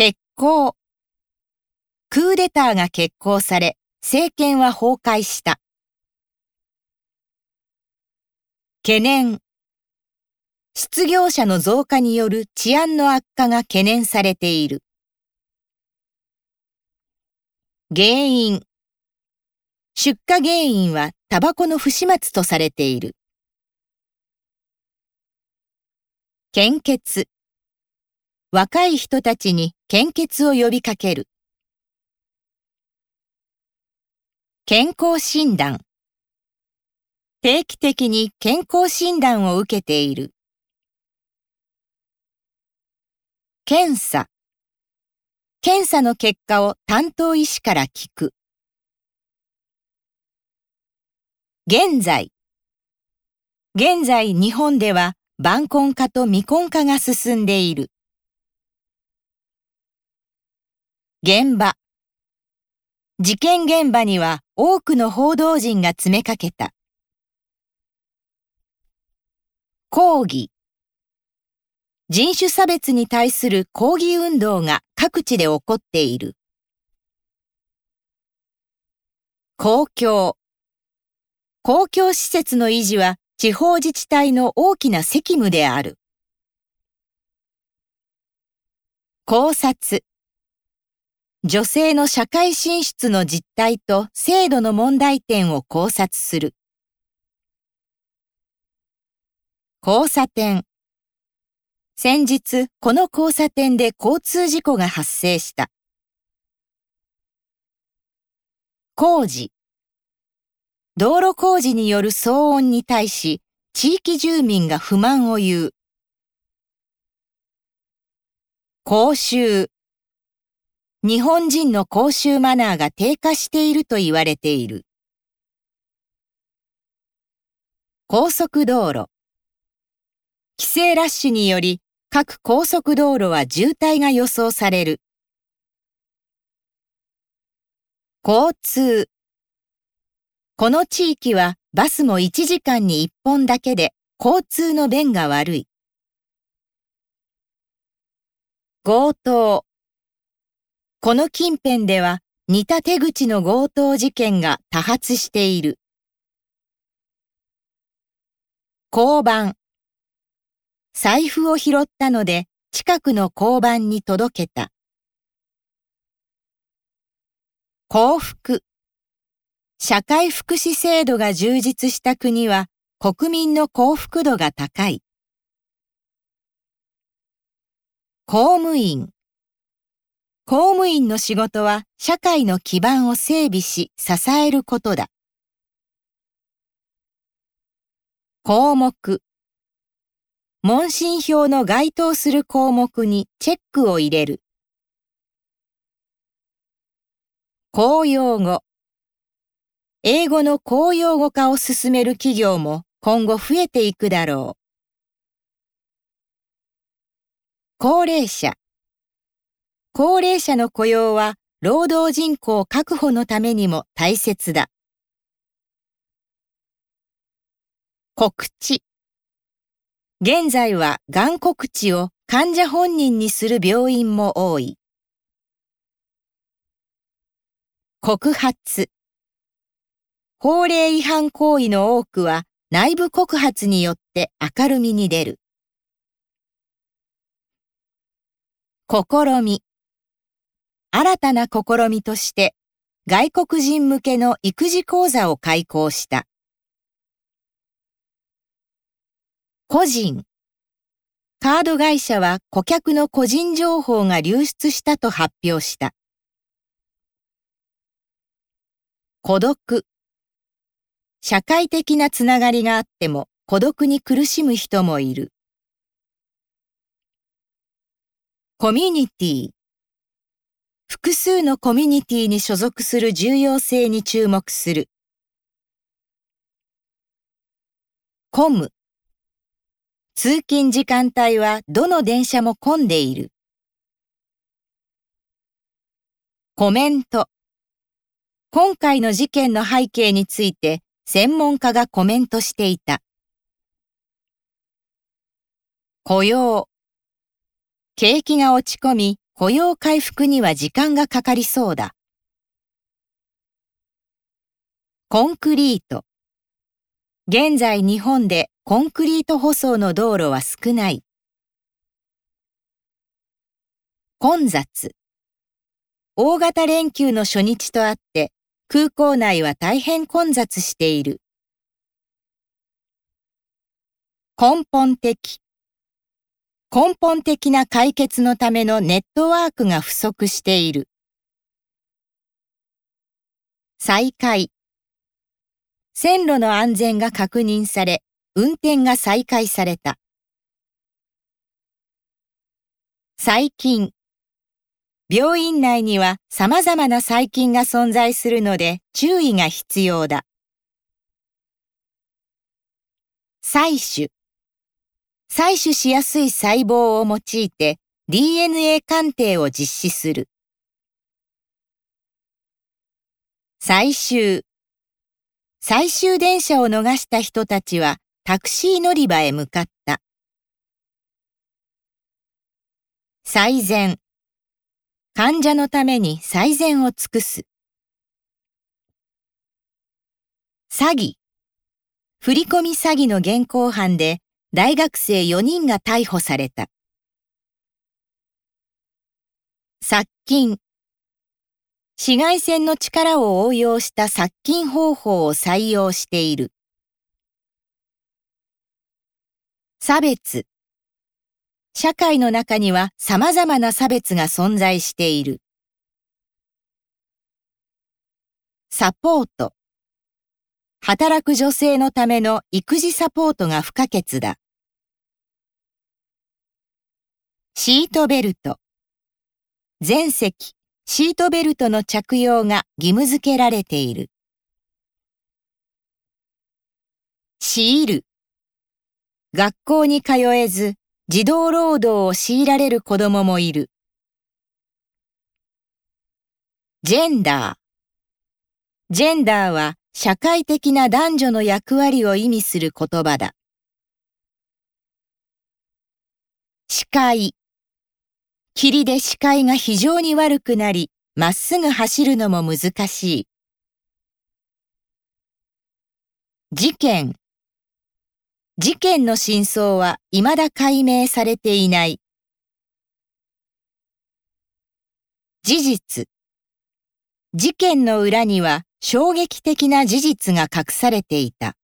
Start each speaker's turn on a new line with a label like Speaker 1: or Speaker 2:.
Speaker 1: 決行。クーデターが決行され、政権は崩壊した。懸念。失業者の増加による治安の悪化が懸念されている。原因。出火原因はタバコの不始末とされている。献血。若い人たちに献血を呼びかける。健康診断。定期的に健康診断を受けている。検査。検査の結果を担当医師から聞く。現在。現在日本では晩婚化と未婚化が進んでいる。現場事件現場には多くの報道陣が詰めかけた。抗議人種差別に対する抗議運動が各地で起こっている。公共公共施設の維持は地方自治体の大きな責務である。考察女性の社会進出の実態と制度の問題点を考察する。交差点先日、この交差点で交通事故が発生した。工事道路工事による騒音に対し、地域住民が不満を言う。公衆日本人の公衆マナーが低下していると言われている。高速道路規制ラッシュにより各高速道路は渋滞が予想される。交通この地域はバスも1時間に1本だけで交通の便が悪い。強盗この近辺では似た手口の強盗事件が多発している。交番財布を拾ったので近くの交番に届けた。幸福社会福祉制度が充実した国は国民の幸福度が高い。公務員公務員の仕事は社会の基盤を整備し支えることだ。項目問診票の該当する項目にチェックを入れる。公用語英語の公用語化を進める企業も今後増えていくだろう。高齢者高齢者の雇用は労働人口確保のためにも大切だ。告知現在はがん告知を患者本人にする病院も多い。告発法令違反行為の多くは内部告発によって明るみに出る。試み。新たな試みとして、外国人向けの育児講座を開講した。個人。カード会社は顧客の個人情報が流出したと発表した。孤独。社会的なつながりがあっても孤独に苦しむ人もいる。コミュニティ複数のコミュニティに所属する重要性に注目する。混む通勤時間帯はどの電車も混んでいる。コメント今回の事件の背景について専門家がコメントしていた。雇用。景気が落ち込み、雇用回復には時間がかかりそうだ。コンクリート。現在日本でコンクリート舗装の道路は少ない。混雑。大型連休の初日とあって空港内は大変混雑している。根本的。根本的な解決のためのネットワークが不足している。再開。線路の安全が確認され、運転が再開された。最近。病院内には様々な細菌が存在するので注意が必要だ。採取。採取しやすい細胞を用いて DNA 鑑定を実施する。最終。最終電車を逃した人たちはタクシー乗り場へ向かった。最善。患者のために最善を尽くす。詐欺。振込詐欺の現行犯で大学生4人が逮捕された。殺菌。紫外線の力を応用した殺菌方法を採用している。差別。社会の中には様々な差別が存在している。サポート。働く女性のための育児サポートが不可欠だ。シートベルト。全席、シートベルトの着用が義務付けられている。強いる。学校に通えず、児童労働を強いられる子供もいる。ジェンダー。ジェンダーは社会的な男女の役割を意味する言葉だ。視界。霧で視界が非常に悪くなり、まっすぐ走るのも難しい。事件。事件の真相は未だ解明されていない。事実。事件の裏には衝撃的な事実が隠されていた。